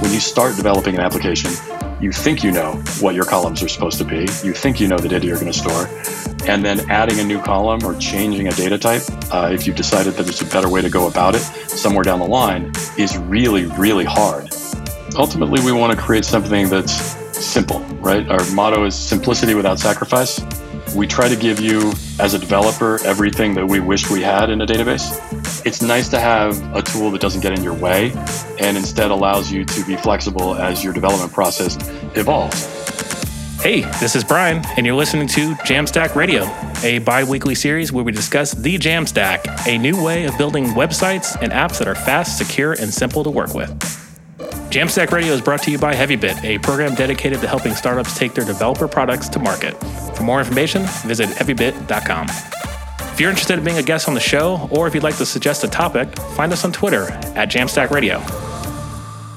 when you start developing an application, you think you know what your columns are supposed to be. You think you know the data you're going to store. And then adding a new column or changing a data type, uh, if you've decided that there's a better way to go about it somewhere down the line, is really, really hard. Ultimately, we want to create something that's simple, right? Our motto is simplicity without sacrifice. We try to give you, as a developer, everything that we wish we had in a database. It's nice to have a tool that doesn't get in your way and instead allows you to be flexible as your development process evolves. Hey, this is Brian, and you're listening to Jamstack Radio, a bi weekly series where we discuss the Jamstack, a new way of building websites and apps that are fast, secure, and simple to work with. Jamstack Radio is brought to you by HeavyBit, a program dedicated to helping startups take their developer products to market. For more information, visit heavybit.com. If you're interested in being a guest on the show, or if you'd like to suggest a topic, find us on Twitter at Jamstack Radio.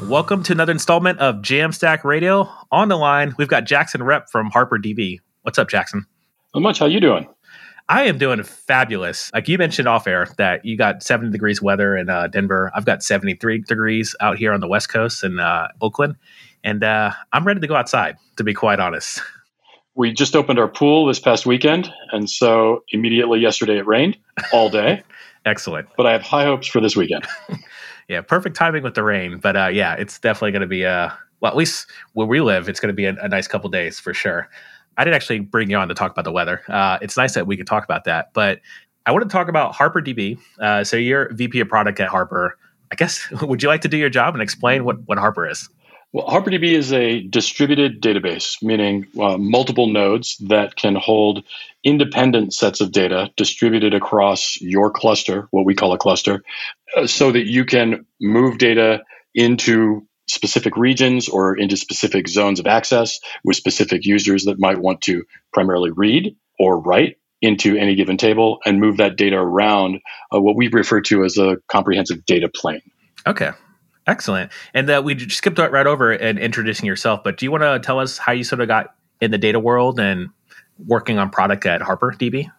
Welcome to another installment of Jamstack Radio. On the line, we've got Jaxon Repp from Harper DB. What's up, Jackson? Not much. How you doing? I am doing fabulous. Like you mentioned off air that you got 70 degrees weather in uh, Denver. I've got 73 degrees out here on the West Coast in uh, Oakland. And uh, I'm ready to go outside, to be quite honest. We just opened our pool this past weekend. And so immediately yesterday it rained all day. Excellent. But I have high hopes for this weekend. yeah, perfect timing with the rain. But uh, yeah, it's definitely going to be, a well, at least where we live, it's going to be a, a nice couple days for sure. I did actually bring you on to talk about the weather. Uh, it's nice that we could talk about that, but I want to talk about HarperDB. Uh, so you're VP of product at Harper. I guess would you like to do your job and explain what what Harper is? Well, HarperDB is a distributed database, meaning uh, multiple nodes that can hold independent sets of data distributed across your cluster, what we call a cluster, uh, so that you can move data into specific regions or into specific zones of access with specific users that might want to primarily read or write into any given table and move that data around uh, what we refer to as a comprehensive data plane. Okay. Excellent. And uh, we skipped right over and introducing yourself, but do you want to tell us how you sort of got in the data world and working on product at Harper DB?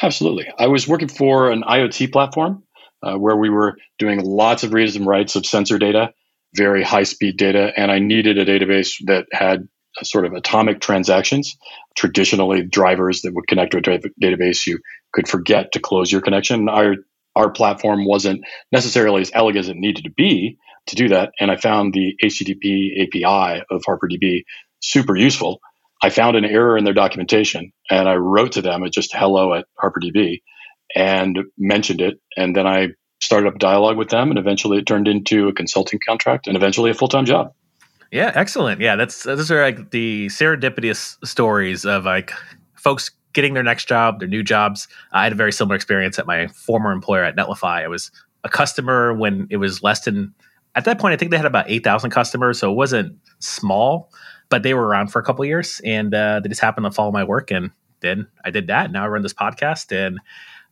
Absolutely. I was working for an IoT platform uh, where we were doing lots of reads and writes of sensor data very high speed data, and I needed a database that had sort of atomic transactions. Traditionally, drivers that would connect to a database, you could forget to close your connection. Our our platform wasn't necessarily as elegant as it needed to be to do that, and I found the HTTP API of HarperDB super useful. I found an error in their documentation, and I wrote to them at just hello at HarperDB and mentioned it, and then I started up dialogue with them, and eventually it turned into a consulting contract and eventually a full time job. Yeah, excellent. Yeah, that's those are like the serendipitous stories of like folks getting their next job, their new jobs. I had a very similar experience at my former employer at Netlify. I was a customer when it was less than at that point. I think they had about eight thousand customers, so it wasn't small, but they were around for a couple years, and uh, they just happened to follow my work, and then I did that. Now I run this podcast, and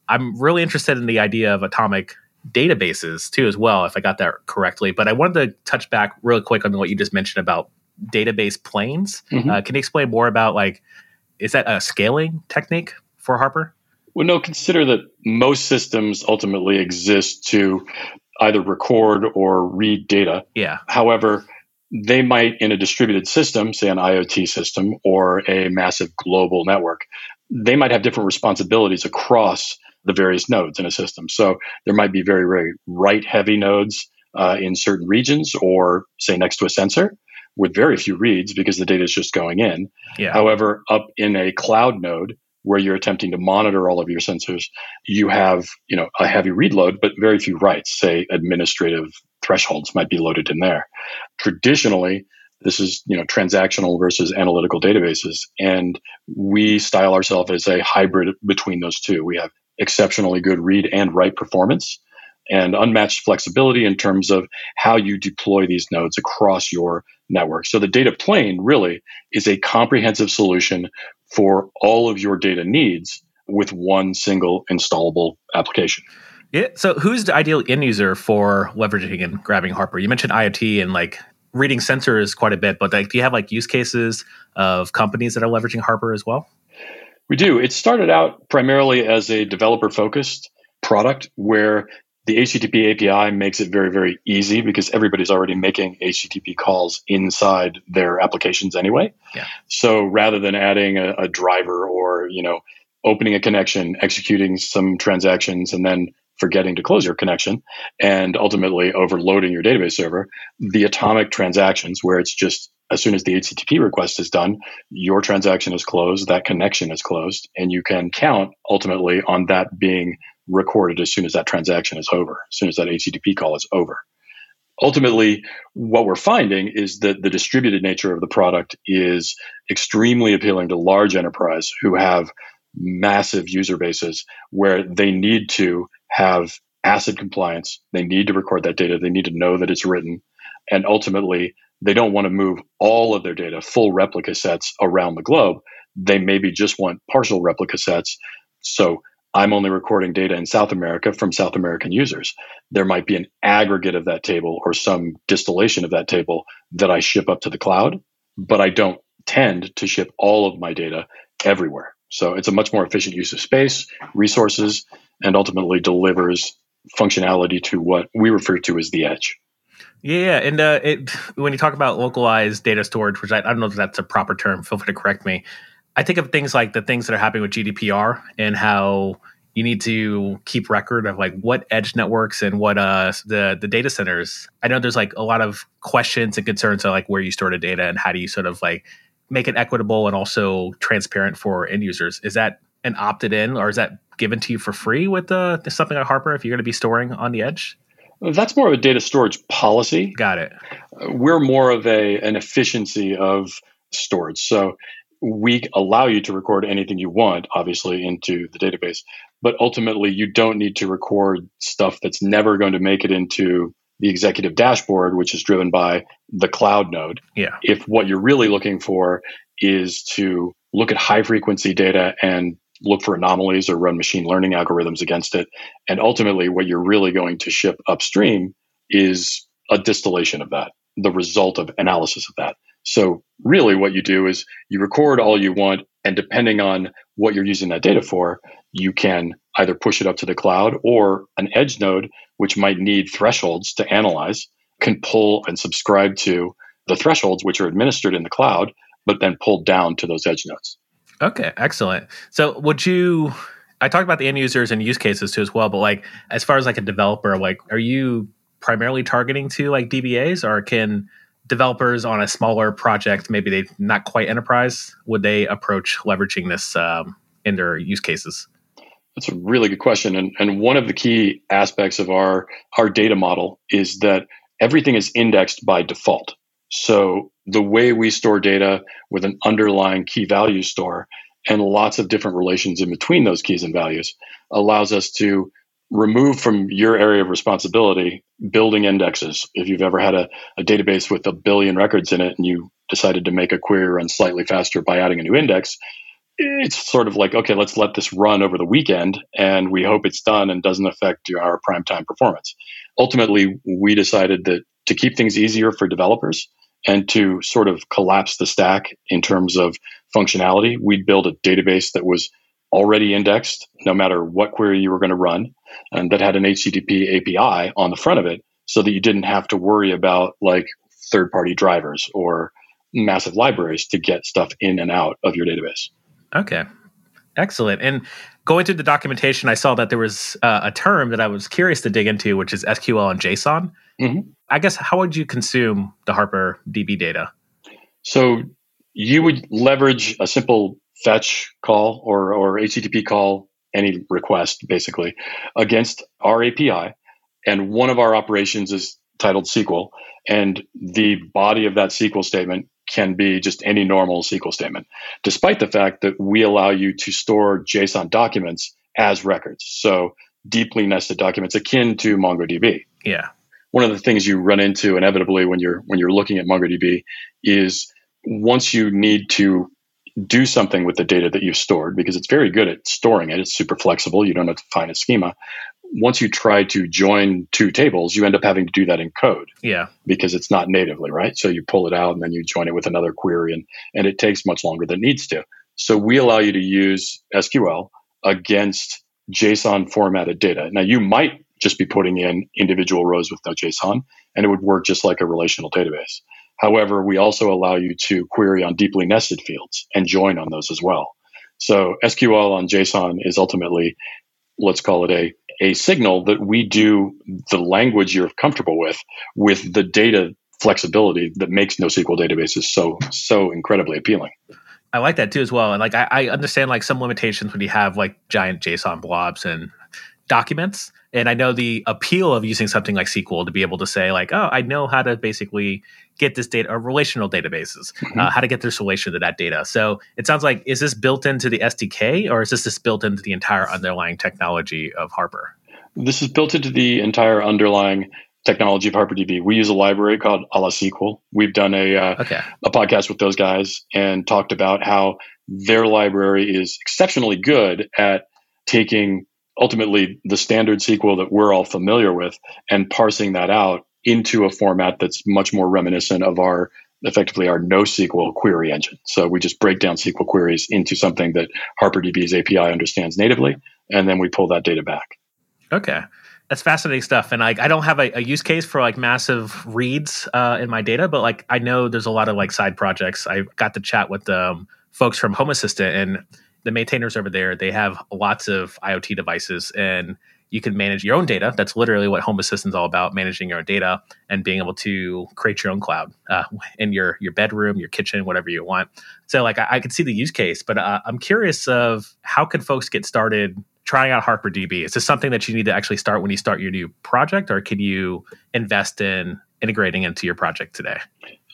I'm really interested in the idea of atomic databases too as well if i got that correctly but i wanted to touch back really quick on what you just mentioned about database planes mm-hmm. uh, can you explain more about like is that a scaling technique for harper? Well no consider that most systems ultimately exist to either record or read data. Yeah. However they might in a distributed system say an iot system or a massive global network they might have different responsibilities across the various nodes in a system. So there might be very, very write heavy nodes uh, in certain regions or say next to a sensor with very few reads because the data is just going in. Yeah. However, up in a cloud node where you're attempting to monitor all of your sensors, you have, you know, a heavy read load, but very few writes, say administrative thresholds might be loaded in there. Traditionally, this is you know transactional versus analytical databases and we style ourselves as a hybrid between those two we have exceptionally good read and write performance and unmatched flexibility in terms of how you deploy these nodes across your network. So the data plane really is a comprehensive solution for all of your data needs with one single installable application. Yeah. So who's the ideal end user for leveraging and grabbing Harper? You mentioned IoT and like reading sensors quite a bit, but like do you have like use cases of companies that are leveraging Harper as well? We do. It started out primarily as a developer focused product where The HTTP API makes it very, very easy because everybody's already making HTTP calls inside their applications anyway. Yeah. So rather than adding a, a driver or, you know, opening a connection, executing some transactions, and then forgetting to close your connection and ultimately overloading your database server, the atomic transactions where it's just as soon as the HTTP request is done, your transaction is closed, that connection is closed, and you can count ultimately on that being recorded as soon as that transaction is over, as soon as that HTTP call is over. Ultimately, what we're finding is that the distributed nature of the product is extremely appealing to large enterprise who have massive user bases where they need to have ACID compliance. They need to record that data. They need to know that it's written. And ultimately, they don't want to move all of their data, full replica sets around the globe. They maybe just want partial replica sets. So I'm only recording data in South America from South American users. There might be an aggregate of that table or some distillation of that table that I ship up to the cloud, but I don't tend to ship all of my data everywhere. So it's a much more efficient use of space, resources, and ultimately delivers functionality to what we refer to as the edge. Yeah, and uh, it, when you talk about localized data storage, which I, I, don't know if that's a proper term, feel free to correct me. I think of things like the things that are happening with GDPR and how you need to keep record of like what edge networks and what uh the the data centers. I know there's like a lot of questions and concerns on like where you store the data and how do you sort of like make it equitable and also transparent for end users. Is that an opted in or is that given to you for free with uh, something like Harper if you're going to be storing on the edge? That's more of a data storage policy. Got it. We're more of a an efficiency of storage. So we allow you to record anything you want, obviously, into the database. But ultimately, you don't need to record stuff that's never going to make it into the executive dashboard, which is driven by the cloud node. Yeah. If what you're really looking for is to look at high frequency data and look for anomalies or run machine learning algorithms against it. And ultimately, what you're really going to ship upstream is a distillation of that, the result of analysis of that. So, really, what you do is you record all you want, and depending on what you're using that data for, you can either push it up to the cloud or an edge node, which might need thresholds to analyze, can pull and subscribe to the thresholds, which are administered in the cloud, but then pulled down to those edge nodes. Okay, excellent. So would you I talked about the end users and use cases too as well, but like as far as like a developer, like are you primarily targeting to like DBAs or can developers on a smaller project, maybe they not quite enterprise, would they approach leveraging this um, in their use cases? That's a really good question. And, and one of the key aspects of our, our data model is that everything is indexed by default. So the way we store data with an underlying key value store and lots of different relations in between those keys and values allows us to remove from your area of responsibility building indexes. If you've ever had a, a, database with a billion records in it and you decided to make a query run slightly faster by adding a new index, it's sort of like, okay, let's let this run over the weekend and we hope it's done and doesn't affect our prime time performance. Ultimately, we decided that to keep things easier for developers, and to sort of collapse the stack in terms of functionality, we'd build a database that was already indexed no matter what query you were going to run and that had an HTTP API on the front of it so that you didn't have to worry about like third party drivers or massive libraries to get stuff in and out of your database. Okay. Excellent. And going through the documentation, I saw that there was uh, a term that I was curious to dig into, which is SQL and JSON. Mm-hmm. I guess how would you consume the Harper DB data? So you would leverage a simple fetch call or, or HTTP call, any request basically, against our API. And one of our operations is titled SQL. And the body of that SQL statement can be just any normal SQL statement, despite the fact that we allow you to store JSON documents as records. So deeply nested documents akin to MongoDB. Yeah one of the things you run into inevitably when you're when you're looking at MongoDB is once you need to do something with the data that you've stored because it's very good at storing it. It's super flexible. You don't have to find a schema. Once you try to join two tables, you end up having to do that in code. Yeah. Because it's not natively, right? So you pull it out and then you join it with another query and, and it takes much longer than it needs to. So we allow you to use SQL against JSON formatted data. Now you might just be putting in individual rows with no JSON, and it would work just like a relational database. However, we also allow you to query on deeply nested fields and join on those as well. So SQL on JSON is ultimately, let's call it a, a signal that we do the language you're comfortable with, with the data flexibility that makes NoSQL databases so, so incredibly appealing. I like that too as well. And like I, I understand like some limitations when you have like giant JSON blobs and documents. And I know the appeal of using something like SQL to be able to say, like, oh, I know how to basically get this data, or relational databases, mm-hmm. uh, how to get this relation to that data. So it sounds like, is this built into the SDK or is this just built into the entire underlying technology of Harper? This is built into the entire underlying technology of HarperDB. We use a library called AlaSQL. We've done a uh, okay. a podcast with those guys and talked about how their library is exceptionally good at taking ultimately the standard SQL that we're all familiar with and parsing that out into a format that's much more reminiscent of our effectively our NoSQL query engine. So we just break down SQL queries into something that HarperDB's API understands natively, and then we pull that data back. Okay. That's fascinating stuff, and like I don't have a, a use case for like massive reads uh, in my data, but like I know there's a lot of like side projects. I got to chat with um, folks from Home Assistant, and the maintainers over there. They have lots of IoT devices, and you can manage your own data. That's literally what Home Assistant's all about: managing your own data and being able to create your own cloud uh, in your your bedroom, your kitchen, whatever you want. So, like, I, I can see the use case, but uh, I'm curious of how can folks get started trying out HarperDB? Is this something that you need to actually start when you start your new project, or can you invest in integrating into your project today?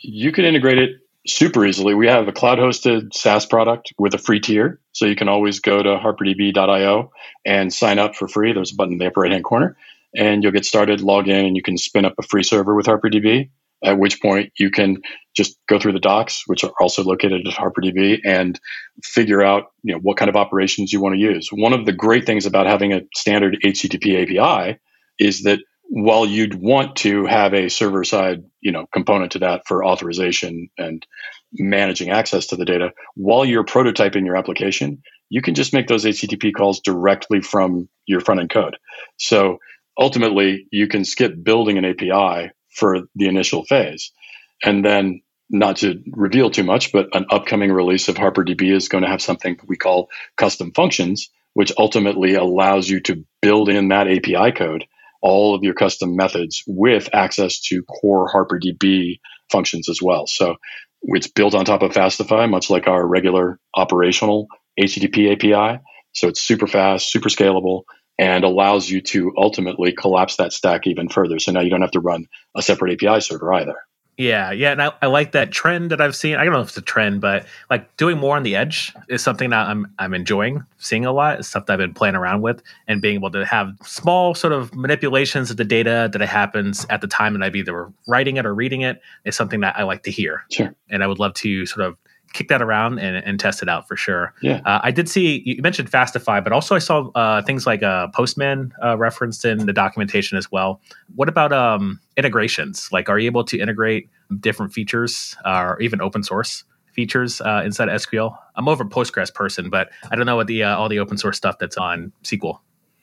You can integrate it super easily. We have a cloud hosted SaaS product with a free tier. So you can always go to harperdb.io and sign up for free. There's a button in the upper right hand corner, and you'll get started, log in, and you can spin up a free server with HarperDB. At which point you can just go through the docs, which are also located at HarperDB, and figure out you know what kind of operations you want to use. One of the great things about having a standard HTTP API is that while you'd want to have a server side you know component to that for authorization and managing access to the data while you're prototyping your application you can just make those http calls directly from your front end code. So ultimately you can skip building an api for the initial phase. And then not to reveal too much but an upcoming release of harperdb is going to have something we call custom functions which ultimately allows you to build in that api code all of your custom methods with access to core HarperDB functions as well. So it's built on top of Fastify, much like our regular operational HTTP API. So it's super fast, super scalable, and allows you to ultimately collapse that stack even further. So now you don't have to run a separate API server either. Yeah, yeah, and I, I, like that trend that I've seen. I don't know if it's a trend, but like doing more on the edge is something that I'm I'm enjoying seeing a lot. It's stuff that I've been playing around with and being able to have small sort of manipulations of the data that it happens at the time that I've either writing it or reading it is something that I like to hear. Sure. And I would love to sort of kick that around and, and test it out for sure. Yeah. Uh, I did see you mentioned Fastify, but also I saw uh, things like uh, Postman uh, referenced in the documentation as well. What about um, integrations? Like, are you able to integrate different features uh, or even open source? features uh, inside of SQL. I'm over Postgres person, but I don't know what the all the open source stuff that's on SQL.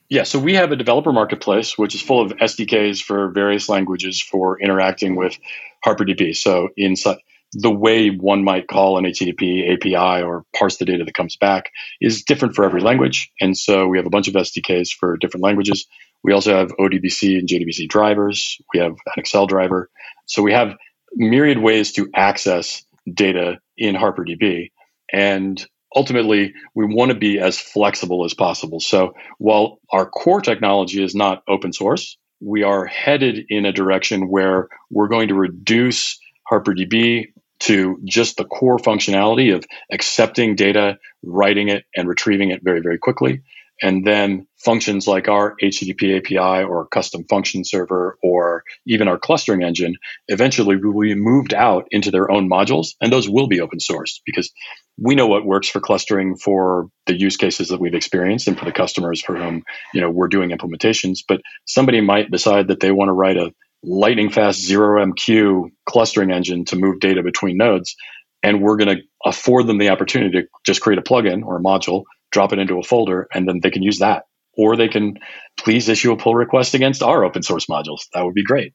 Yeah, so we have a developer marketplace which is full of SDKs for various languages for interacting with HarperDB. So inside the way one might call an HTTP API or parse the data that comes back is different for every language. And so we have a bunch of SDKs for different languages. We also have ODBC and JDBC drivers. We have an Excel driver. So we have myriad ways to access data in HarperDB. And ultimately, we want to be as flexible as possible. So while our core technology is not open source, we are headed in a direction where we're going to reduce HarperDB to just the core functionality of accepting data, writing it, and retrieving it very, very quickly. And then functions like our HTTP API or custom function server or even our clustering engine eventually will be moved out into their own modules. And those will be open source because we know what works for clustering for the use cases that we've experienced and for the customers for whom, you know, we're doing implementations. But somebody might decide that they want to write a lightning fast 0MQ clustering engine to move data between nodes. And we're going to afford them the opportunity to just create a plugin or a module, drop it into a folder, and then they can use that. or they can please issue a pull request against our open source modules. That would be great.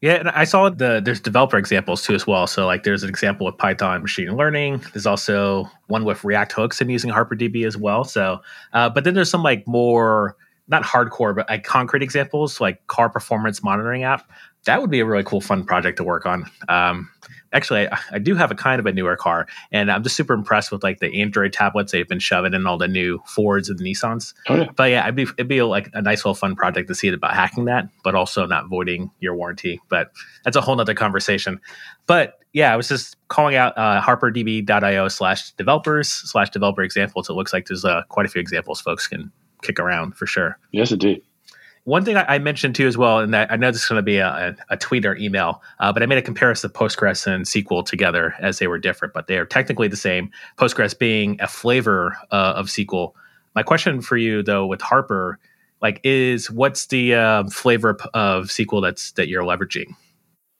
Yeah, and I saw the there's developer examples too as well. So like there's an example with Python machine learning. There's also one with React hooks and using HarperDB as well. So, uh, but then there's some like more not hardcore but like concrete examples like car performance monitoring app. That would be a really cool fun project to work on. Um, actually I, I, do have a kind of a newer car and i'm just super impressed with like the android tablets they've been shoving in all the new fords and the nissans oh, yeah. but yeah it'd be, it'd be like a nice little fun project to see it about hacking that but also not voiding your warranty but that's a whole nother conversation but yeah i was just calling out uh, harperdb.io slash developers slash developer examples it looks like there's uh, quite a few examples folks can kick around for sure yes indeed one thing I, I, mentioned too as well, and I know this is going to be a, a, tweet or email, uh, but I made a comparison of Postgres and SQL together as they were different, but they are technically the same. Postgres being a flavor uh, of SQL. My question for you though, with Harper, like, is what's the uh, flavor of SQL that's that you're leveraging?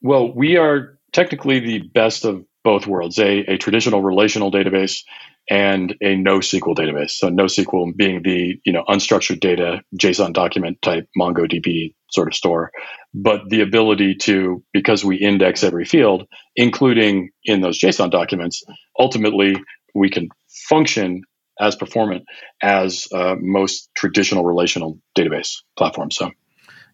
Well, we are technically the best of both worlds: a, a traditional relational database and a NoSQL database. So NoSQL being the you know unstructured data JSON document type MongoDB sort of store, but the ability to because we index every field, including in those JSON documents, ultimately we can function as performant as uh, most traditional relational database platforms. So,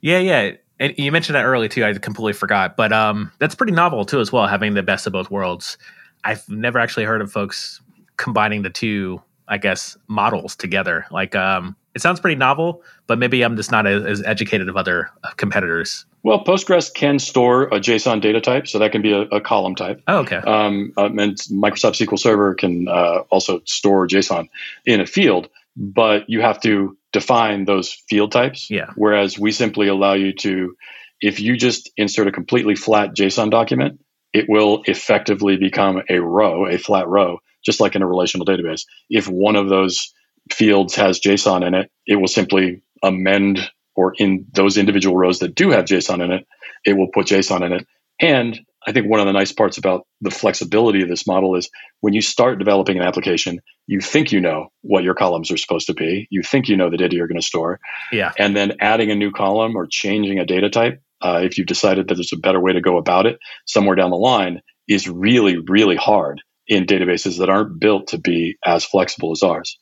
yeah, yeah. And you mentioned that early too. I completely forgot, but um, that's pretty novel too, as well. Having the best of both worlds. I've never actually heard of folks combining the two, I guess, models together. Like, um, it sounds pretty novel, but maybe I'm just not as, as educated of other uh, competitors. Well, Postgres can store a JSON data type, so that can be a, a column type. Oh, okay. Um, um, and Microsoft SQL Server can uh, also store JSON in a field, but you have to define those field types. Yeah. Whereas we simply allow you to, if you just insert a completely flat JSON document, it will effectively become a row, a flat row, just like in a relational database. If one of those fields has JSON in it, it will simply amend or in those individual rows that do have JSON in it, it will put JSON in it. And I think one of the nice parts about the flexibility of this model is when you start developing an application, you think you know what your columns are supposed to be. You think you know the data you're going to store. Yeah. And then adding a new column or changing a data type, uh, if you've decided that there's a better way to go about it somewhere down the line, is really, really hard in databases that aren't built to be as flexible as ours.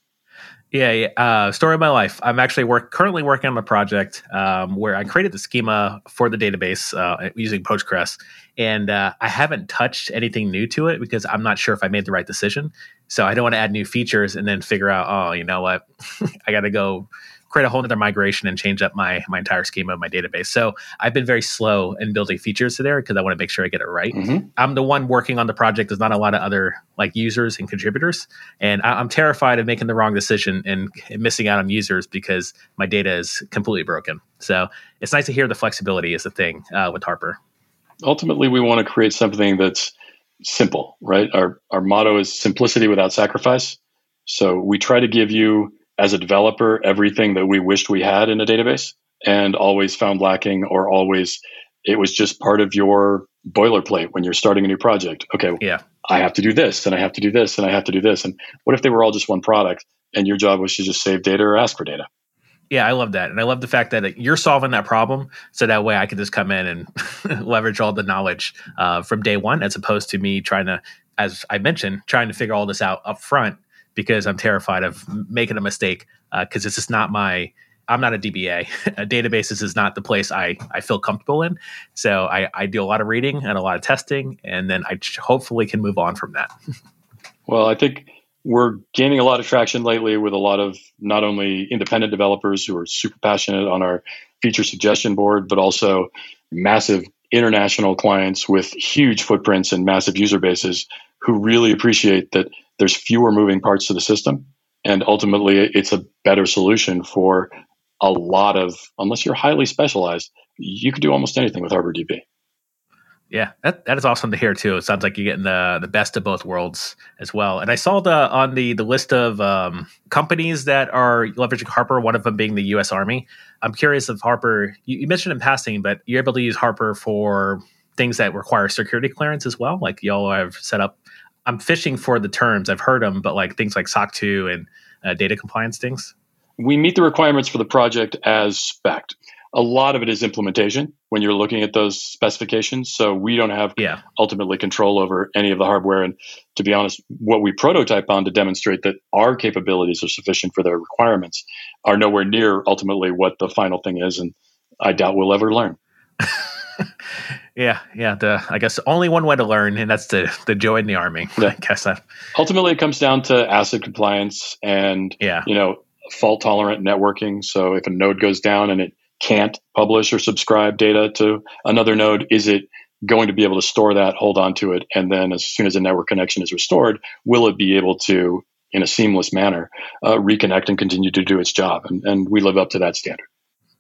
Yeah, yeah. Uh, story of my life. I'm actually work currently working on a project um, where I created the schema for the database uh, using Postgres, and uh, I haven't touched anything new to it because I'm not sure if I made the right decision. So I don't want to add new features and then figure out, oh, you know what, I got to go create a whole other migration and change up my my entire schema of my database. So I've been very slow in building features to there because I want to make sure I get it right. Mm-hmm. I'm the one working on the project. There's not a lot of other like users and contributors, and I, am terrified of making the wrong decision and, and missing out on users because my data is completely broken. So it's nice to hear the flexibility is the thing uh, with Harper. Ultimately, we want to create something that's simple, right? Our our motto is simplicity without sacrifice. So we try to give you as a developer everything that we wished we had in a database and always found lacking or always it was just part of your boilerplate when you're starting a new project. Okay, yeah. I have to do this and I have to do this and I have to do this. And what if they were all just one product and your job was to just save data or ask for data? Yeah, I love that. And I love the fact that you're solving that problem. So that way I can just come in and leverage all the knowledge uh, from day one as opposed to me trying to, as I mentioned, trying to figure all this out up front because I'm terrified of making a mistake because uh, it's just not my. I'm not a DBA. databases is not the place I, I feel comfortable in. So I, I do a lot of reading and a lot of testing, and then I hopefully can move on from that. well, I think we're gaining a lot of traction lately with a lot of not only independent developers who are super passionate on our feature suggestion board, but also massive international clients with huge footprints and massive user bases who really appreciate that there's fewer moving parts to the system. And ultimately, it's a better solution for a lot of, unless you're highly specialized, you can do almost anything with HarperDB. Yeah, that, that is awesome to hear too. It sounds like you're getting the the best of both worlds as well. And I saw the on the the list of um, companies that are leveraging Harper. One of them being the U.S. Army. I'm curious if Harper. You, you mentioned in passing, but you're able to use Harper for things that require security clearance as well. Like y'all have set up I'm fishing for the terms. I've heard them, but like things like SOC 2 and uh, data compliance things. We meet the requirements for the project as spec. A lot of it is implementation when you're looking at those specifications. So we don't have yeah. ultimately control over any of the hardware. And to be honest, what we prototype on to demonstrate that our capabilities are sufficient for their requirements are nowhere near ultimately what the final thing is. And I doubt we'll ever learn. yeah, yeah. The I guess only one way to learn, and that's to to join in the army. Yeah. I guess that. ultimately it comes down to ACID compliance and yeah. you know fault tolerant networking. So if a node goes down and it can't publish or subscribe data to another node, is it going to be able to store that, hold on to it, and then as soon as a network connection is restored, will it be able to, in a seamless manner, uh, reconnect and continue to do its job? And, and we live up to that standard.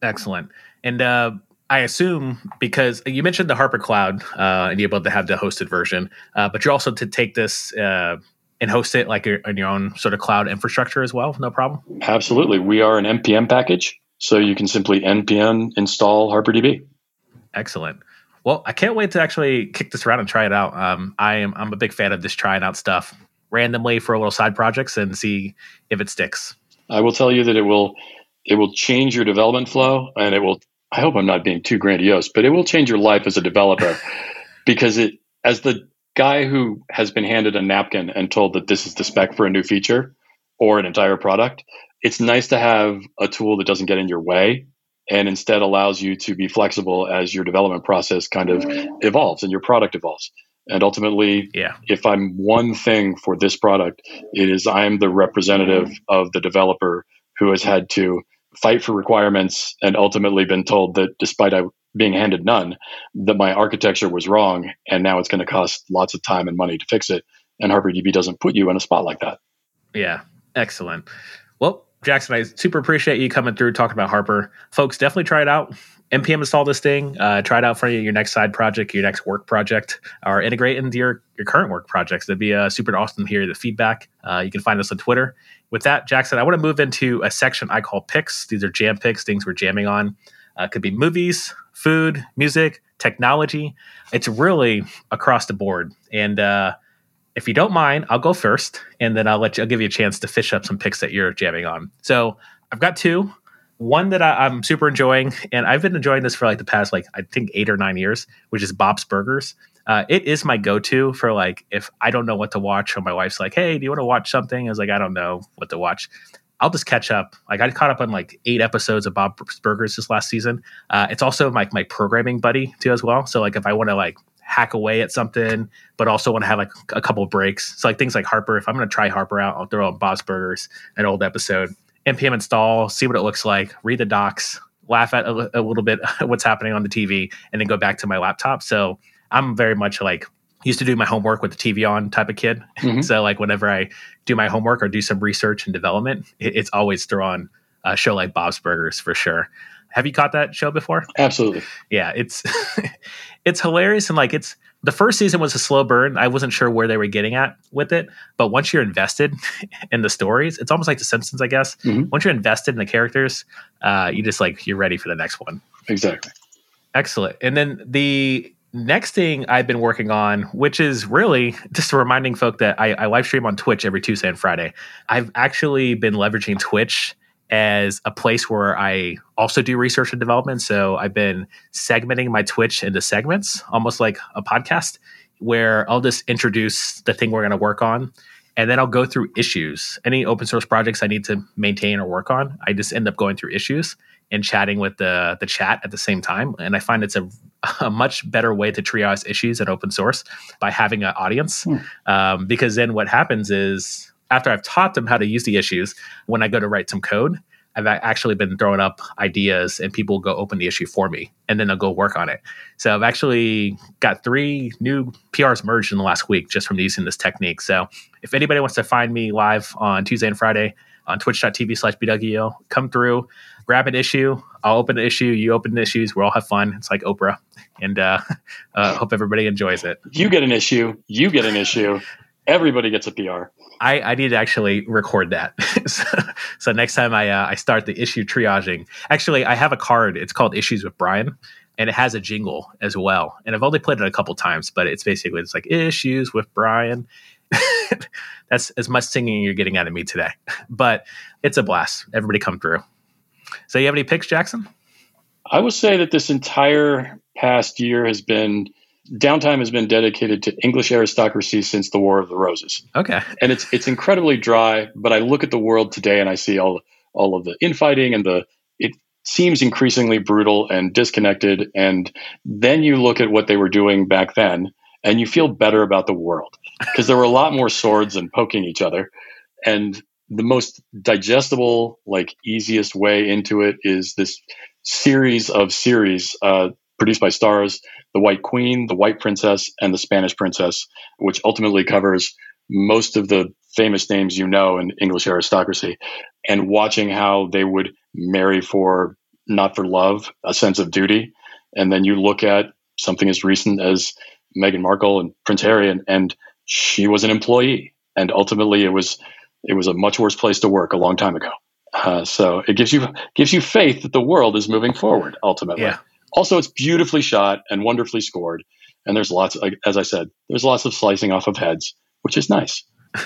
Excellent. And uh, I assume because you mentioned the Harper Cloud uh, and you're able to have the hosted version, uh, but you're also to take this uh, and host it like on your own sort of cloud infrastructure as well. No problem. Absolutely, we are an npm package, so you can simply npm install HarperDB. Excellent. Well, I can't wait to actually kick this around and try it out. Um, I am I'm a big fan of just trying out stuff randomly for a little side projects and see if it sticks. I will tell you that it will it will change your development flow and it will I hope I'm not being too grandiose, but it will change your life as a developer because it, as the guy who has been handed a napkin and told that this is the spec for a new feature or an entire product, it's nice to have a tool that doesn't get in your way and instead allows you to be flexible as your development process kind of mm. evolves and your product evolves. And ultimately, yeah. if I'm one thing for this product, it is I'm the representative mm. of the developer who has had to fight for requirements and ultimately been told that despite I being handed none, that my architecture was wrong and now it's going to cost lots of time and money to fix it. And HarperDB doesn't put you in a spot like that. Yeah, excellent. Well, Jaxon, I super appreciate you coming through talking about Harper. Folks, definitely try it out. npm install this thing. Uh, try it out for your next side project, your next work project, or integrate into your, your current work projects. That'd be uh, super awesome to hear the feedback. Uh, you can find us on Twitter with that, Jaxon, I want to move into a section I call picks. These are jam picks, things we're jamming on. Uh, could be movies, food, music, technology. It's really across the board. And uh, if you don't mind, I'll go first, and then I'll let you. I'll give you a chance to fish up some picks that you're jamming on. So I've got two. One that I, am super enjoying, and I've been enjoying this for like the past like I think eight or nine years, which is Bob's Burgers. Uh, it is my go-to for like if I don't know what to watch, or my wife's like, "Hey, do you want to watch something?" I was like, "I don't know what to watch." I'll just catch up. Like I caught up on like eight episodes of Bob's Burgers this last season. Uh, it's also like my programming buddy too as well. So like if I want to like hack away at something, but also want to have like a couple breaks. So like things like Harper. If I'm going to try Harper out, I'll throw on Bob's Burgers, an old episode, npm install, see what it looks like, read the docs, laugh at a, a little bit what's happening on the TV, and then go back to my laptop. So I'm very much like used to do my homework with the TV on type of kid. Mm-hmm. so like whenever I do my homework or do some research and development, it, it's always throw on a show like Bob's Burgers for sure. Have you caught that show before? Absolutely. Yeah, it's it's hilarious and like it's the first season was a slow burn. I wasn't sure where they were getting at with it, but once you're invested in the stories, it's almost like The Simpsons, I guess. Mm-hmm. Once you're invested in the characters, uh, you just like you're ready for the next one. Exactly. Excellent. And then the next thing I've been working on, which is really just reminding folk that I, I, live stream on Twitch every Tuesday and Friday. I've actually been leveraging Twitch as a place where I also do research and development. So I've been segmenting my Twitch into segments, almost like a podcast, where I'll just introduce the thing we're going to work on. And then I'll go through issues. Any open source projects I need to maintain or work on, I just end up going through issues and chatting with the the chat at the same time. And I find it's a, a much better way to triage issues in open source by having an audience. Hmm. Um, because then what happens is after I've taught them how to use the issues, when I go to write some code, I've actually been throwing up ideas and people go open the issue for me and then they'll go work on it. So I've actually got three new PRs merged in the last week just from using this technique. So if anybody wants to find me live on Tuesday and Friday on twitch.tv slash BWO, come through grab an issue. I'll open an issue. You open the issues. We all have fun. It's like Oprah, and uh, uh, hope everybody enjoys it. You get an issue. You get an issue. Everybody gets a PR. I, I need to actually record that. so, so, next time I uh, I start the issue triaging, actually I have a card. It's called Issues with Brian, and it has a jingle as well. And I've only played it a couple times, but it's basically it's like issues with Brian. that's as much singing you're getting out of me today. But it's a blast. Everybody come through. So you have any picks, Jaxon? I will say that this entire past year has been downtime has been dedicated to English aristocracy since the War of the Roses. Okay. And it's it's incredibly dry, but I look at the world today and I see all all of the infighting and the it seems increasingly brutal and disconnected and then you look at what they were doing back then and you feel better about the world because there were a lot more swords and poking each other and the most digestible like easiest way into it is this series of series uh, produced by Starz The White Queen, The White Princess, and The Spanish Princess, which ultimately covers most of the famous names you know in English aristocracy, and watching how they would marry for not for love, a sense of duty. And then you look at something as recent as Meghan Markle and Prince Harry, and, and she was an employee. And ultimately, it was it was a much worse place to work a long time ago. Uh, so it gives you gives you faith that the world is moving forward. Ultimately, Yeah. Also it's beautifully shot and wonderfully scored. And there's lots, as I said, there's lots of slicing off of heads, which is nice.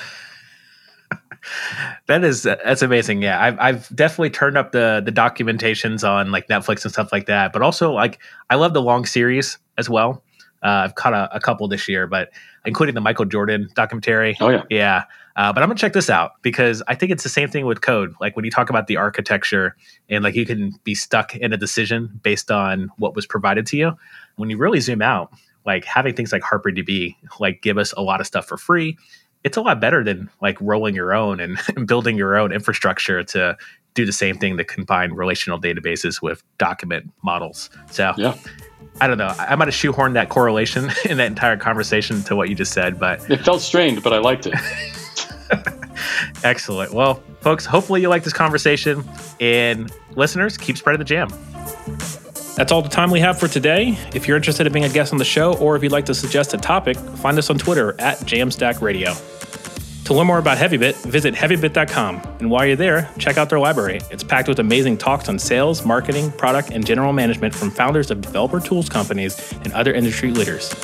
That is that's amazing. Yeah, I've I've definitely turned up the the documentations on like Netflix and stuff like that. But also like I love the long series as well. Uh, I've caught a, a couple this year, but including the Michael Jordan documentary. Oh yeah, Yeah. Uh, but I'm gonna check this out because I think it's the same thing with code. Like when you talk about the architecture and like you can be stuck in a decision based on what was provided to you. When you really zoom out, like having things like HarperDB like give us a lot of stuff for free. It's a lot better than like rolling your own and, and building your own infrastructure to do the same thing to combine relational databases with document models. So yeah. I don't know. I I might have shoehorned that correlation in that entire conversation to what you just said, but It felt strained, but I liked it. Excellent. Well, folks, hopefully you like this conversation. And listeners, keep spreading the jam. That's all the time we have for today. If you're interested in being a guest on the show, or if you'd like to suggest a topic, find us on Twitter at Jamstack Radio. To learn more about HeavyBit, visit heavybit.com. And while you're there, check out their library. It's packed with amazing talks on sales, marketing, product, and general management from founders of developer tools companies and other industry leaders.